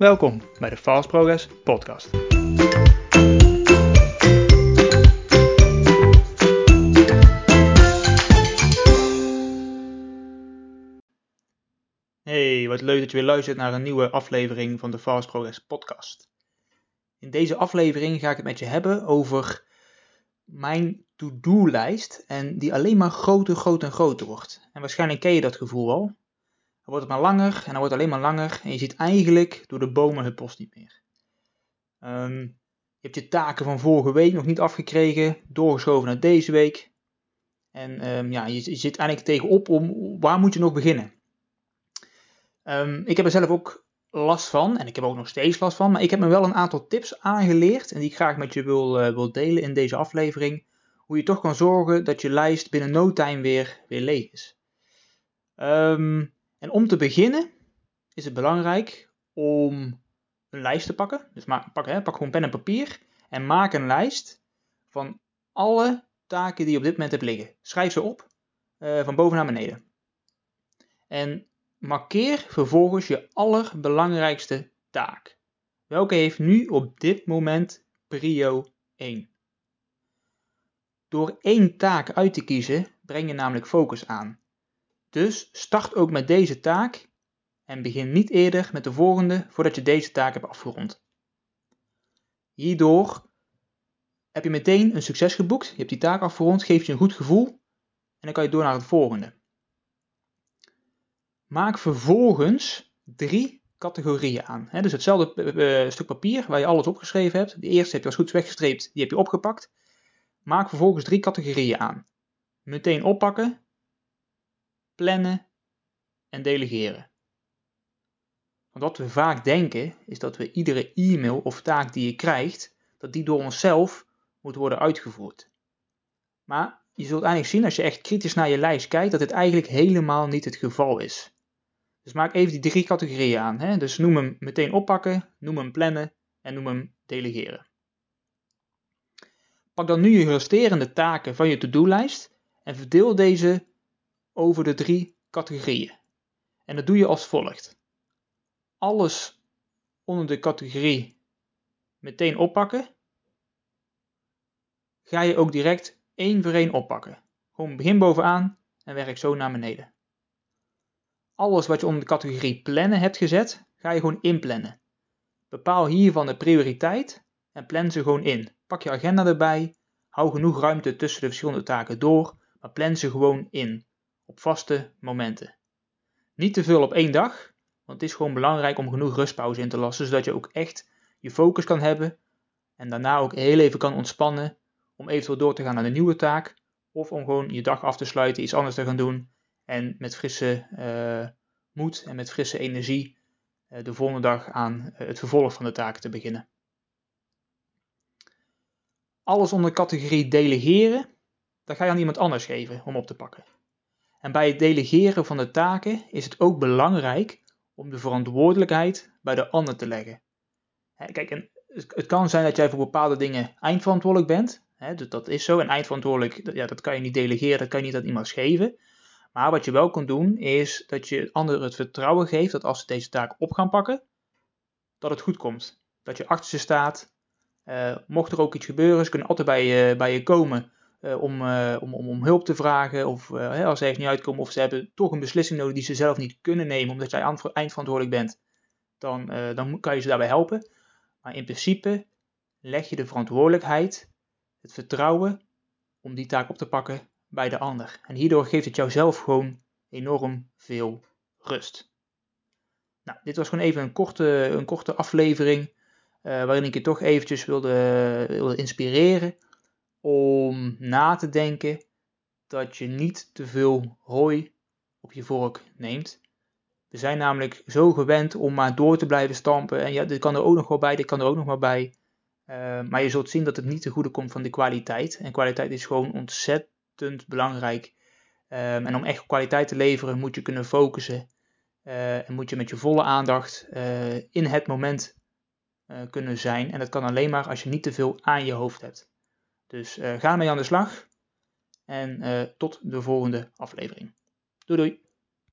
Welkom bij de Fast Progress Podcast. Hey, wat leuk dat je weer luistert naar een nieuwe aflevering van de Fast Progress Podcast. In deze aflevering ga ik het met je hebben over mijn to-do-lijst en die alleen maar groter, groter en groter wordt. En waarschijnlijk ken je dat gevoel al wordt het maar langer en dan wordt het alleen maar langer. En je ziet eigenlijk door de bomen het bos niet meer. Ehm, je hebt je taken van vorige week nog niet afgekregen, doorgeschoven naar deze week. En um, ja, je, je, zit eigenlijk tegenop om waar moet je nog beginnen. Um, ik heb er zelf ook last van en ik heb er ook nog steeds last van. Maar ik heb me wel een aantal tips aangeleerd en die ik graag met je wil, uh, wil delen in deze aflevering. Hoe je toch kan zorgen dat je lijst binnen no time weer, weer leeg is. Um, en om te beginnen is het belangrijk om een lijst te pakken. Dus maak, pak, hè, pak gewoon pen en papier en maak een lijst van alle taken die je op dit moment hebt liggen. Schrijf ze op uh, van boven naar beneden. En markeer vervolgens je allerbelangrijkste taak. Welke heeft nu op dit moment prio 1? Door één taak uit te kiezen breng je namelijk focus aan. Dus start ook met deze taak en begin niet eerder met de volgende voordat je deze taak hebt afgerond. Hierdoor heb je meteen een succes geboekt, je hebt die taak afgerond, geeft je een goed gevoel en dan kan je door naar het volgende. Maak vervolgens drie categorieën aan. dus hetzelfde eh, eh, stuk papier waar je alles opgeschreven hebt. De eerste heb je als goed weggestreept, die heb je opgepakt. Maak vervolgens drie categorieën aan. Meteen oppakken, plannen en delegeren. Want wat we vaak denken is dat we iedere e-mail of taak die je krijgt, dat die door onszelf moet worden uitgevoerd. Maar je zult eigenlijk zien als je echt kritisch naar je lijst kijkt dat dit eigenlijk helemaal niet het geval is. Dus maak even die drie categorieën aan. Hè? Dus noem hem meteen oppakken, noem hem plannen en noem hem delegeren. Pak dan nu je resterende taken van je to-do-lijst en verdeel deze over de drie categorieën. En dat doe je als volgt. Alles onder de categorie meteen oppakken, ga je ook direct één voor één oppakken. Gewoon begin bovenaan en werk zo naar beneden. Alles wat je onder de categorie plannen hebt gezet, ga je gewoon inplannen. Bepaal hiervan de prioriteit en plan ze gewoon in. Pak je agenda erbij, hou genoeg ruimte tussen de verschillende taken door, maar plan ze gewoon in op vaste momenten. Niet te veel op één dag, want het is gewoon belangrijk om genoeg rustpauze in te lassen, zodat je ook echt je focus kan hebben en daarna ook heel even kan ontspannen om eventueel door te gaan naar de nieuwe taak of om gewoon je dag af te sluiten, iets anders te gaan doen en met frisse uh, moed en met frisse energie uh, de volgende dag aan uh, het vervolg van de taken te beginnen. Alles onder de categorie delegeren, dat ga je aan iemand anders geven om op te pakken. En bij het delegeren van de taken is het ook belangrijk om de verantwoordelijkheid bij de ander te leggen. Kijk, het kan zijn dat jij voor bepaalde dingen eindverantwoordelijk bent. Dus dat is zo. En eindverantwoordelijk, ja, dat kan je niet delegeren, dat kan je niet aan iemand geven. Maar wat je wel kan doen, is dat je anderen het vertrouwen geeft dat als ze deze taak op gaan pakken, dat het goed komt. Dat je achter ze staat. Uh, mocht er ook iets gebeuren, ze kunnen altijd bij je, bij je komen om, uh, om, om, om, hulp te vragen. Of uh, als ze even niet uitkomen of ze hebben toch een beslissing nodig die ze zelf niet kunnen nemen omdat jij eindverantwoordelijk bent. Dan, dan kan je ze daarbij helpen. Maar in principe leg je de verantwoordelijkheid, het vertrouwen om die taak op te pakken bij de ander. En hierdoor geeft het jouzelf gewoon enorm veel rust. Nou, dit was gewoon even een korte, een korte aflevering waarin ik je toch eventjes wilde, wilde inspireren om na te denken dat je niet te veel hooi op je vork neemt. We zijn namelijk zo gewend om maar door te blijven stampen. En ja, dit kan er ook nog wel bij, dit kan er ook nog maar bij. Uh, maar je zult zien dat het niet te goede komt van de kwaliteit. En kwaliteit is gewoon ontzettend belangrijk. Um, en om echt kwaliteit te leveren moet je kunnen focussen. Uh, en moet je met je volle aandacht uh, in het moment kunnen zijn. En dat kan alleen maar als je niet te veel aan je hoofd hebt. Dus uh, ga mee aan de slag en uh, tot de volgende aflevering. Doei doei!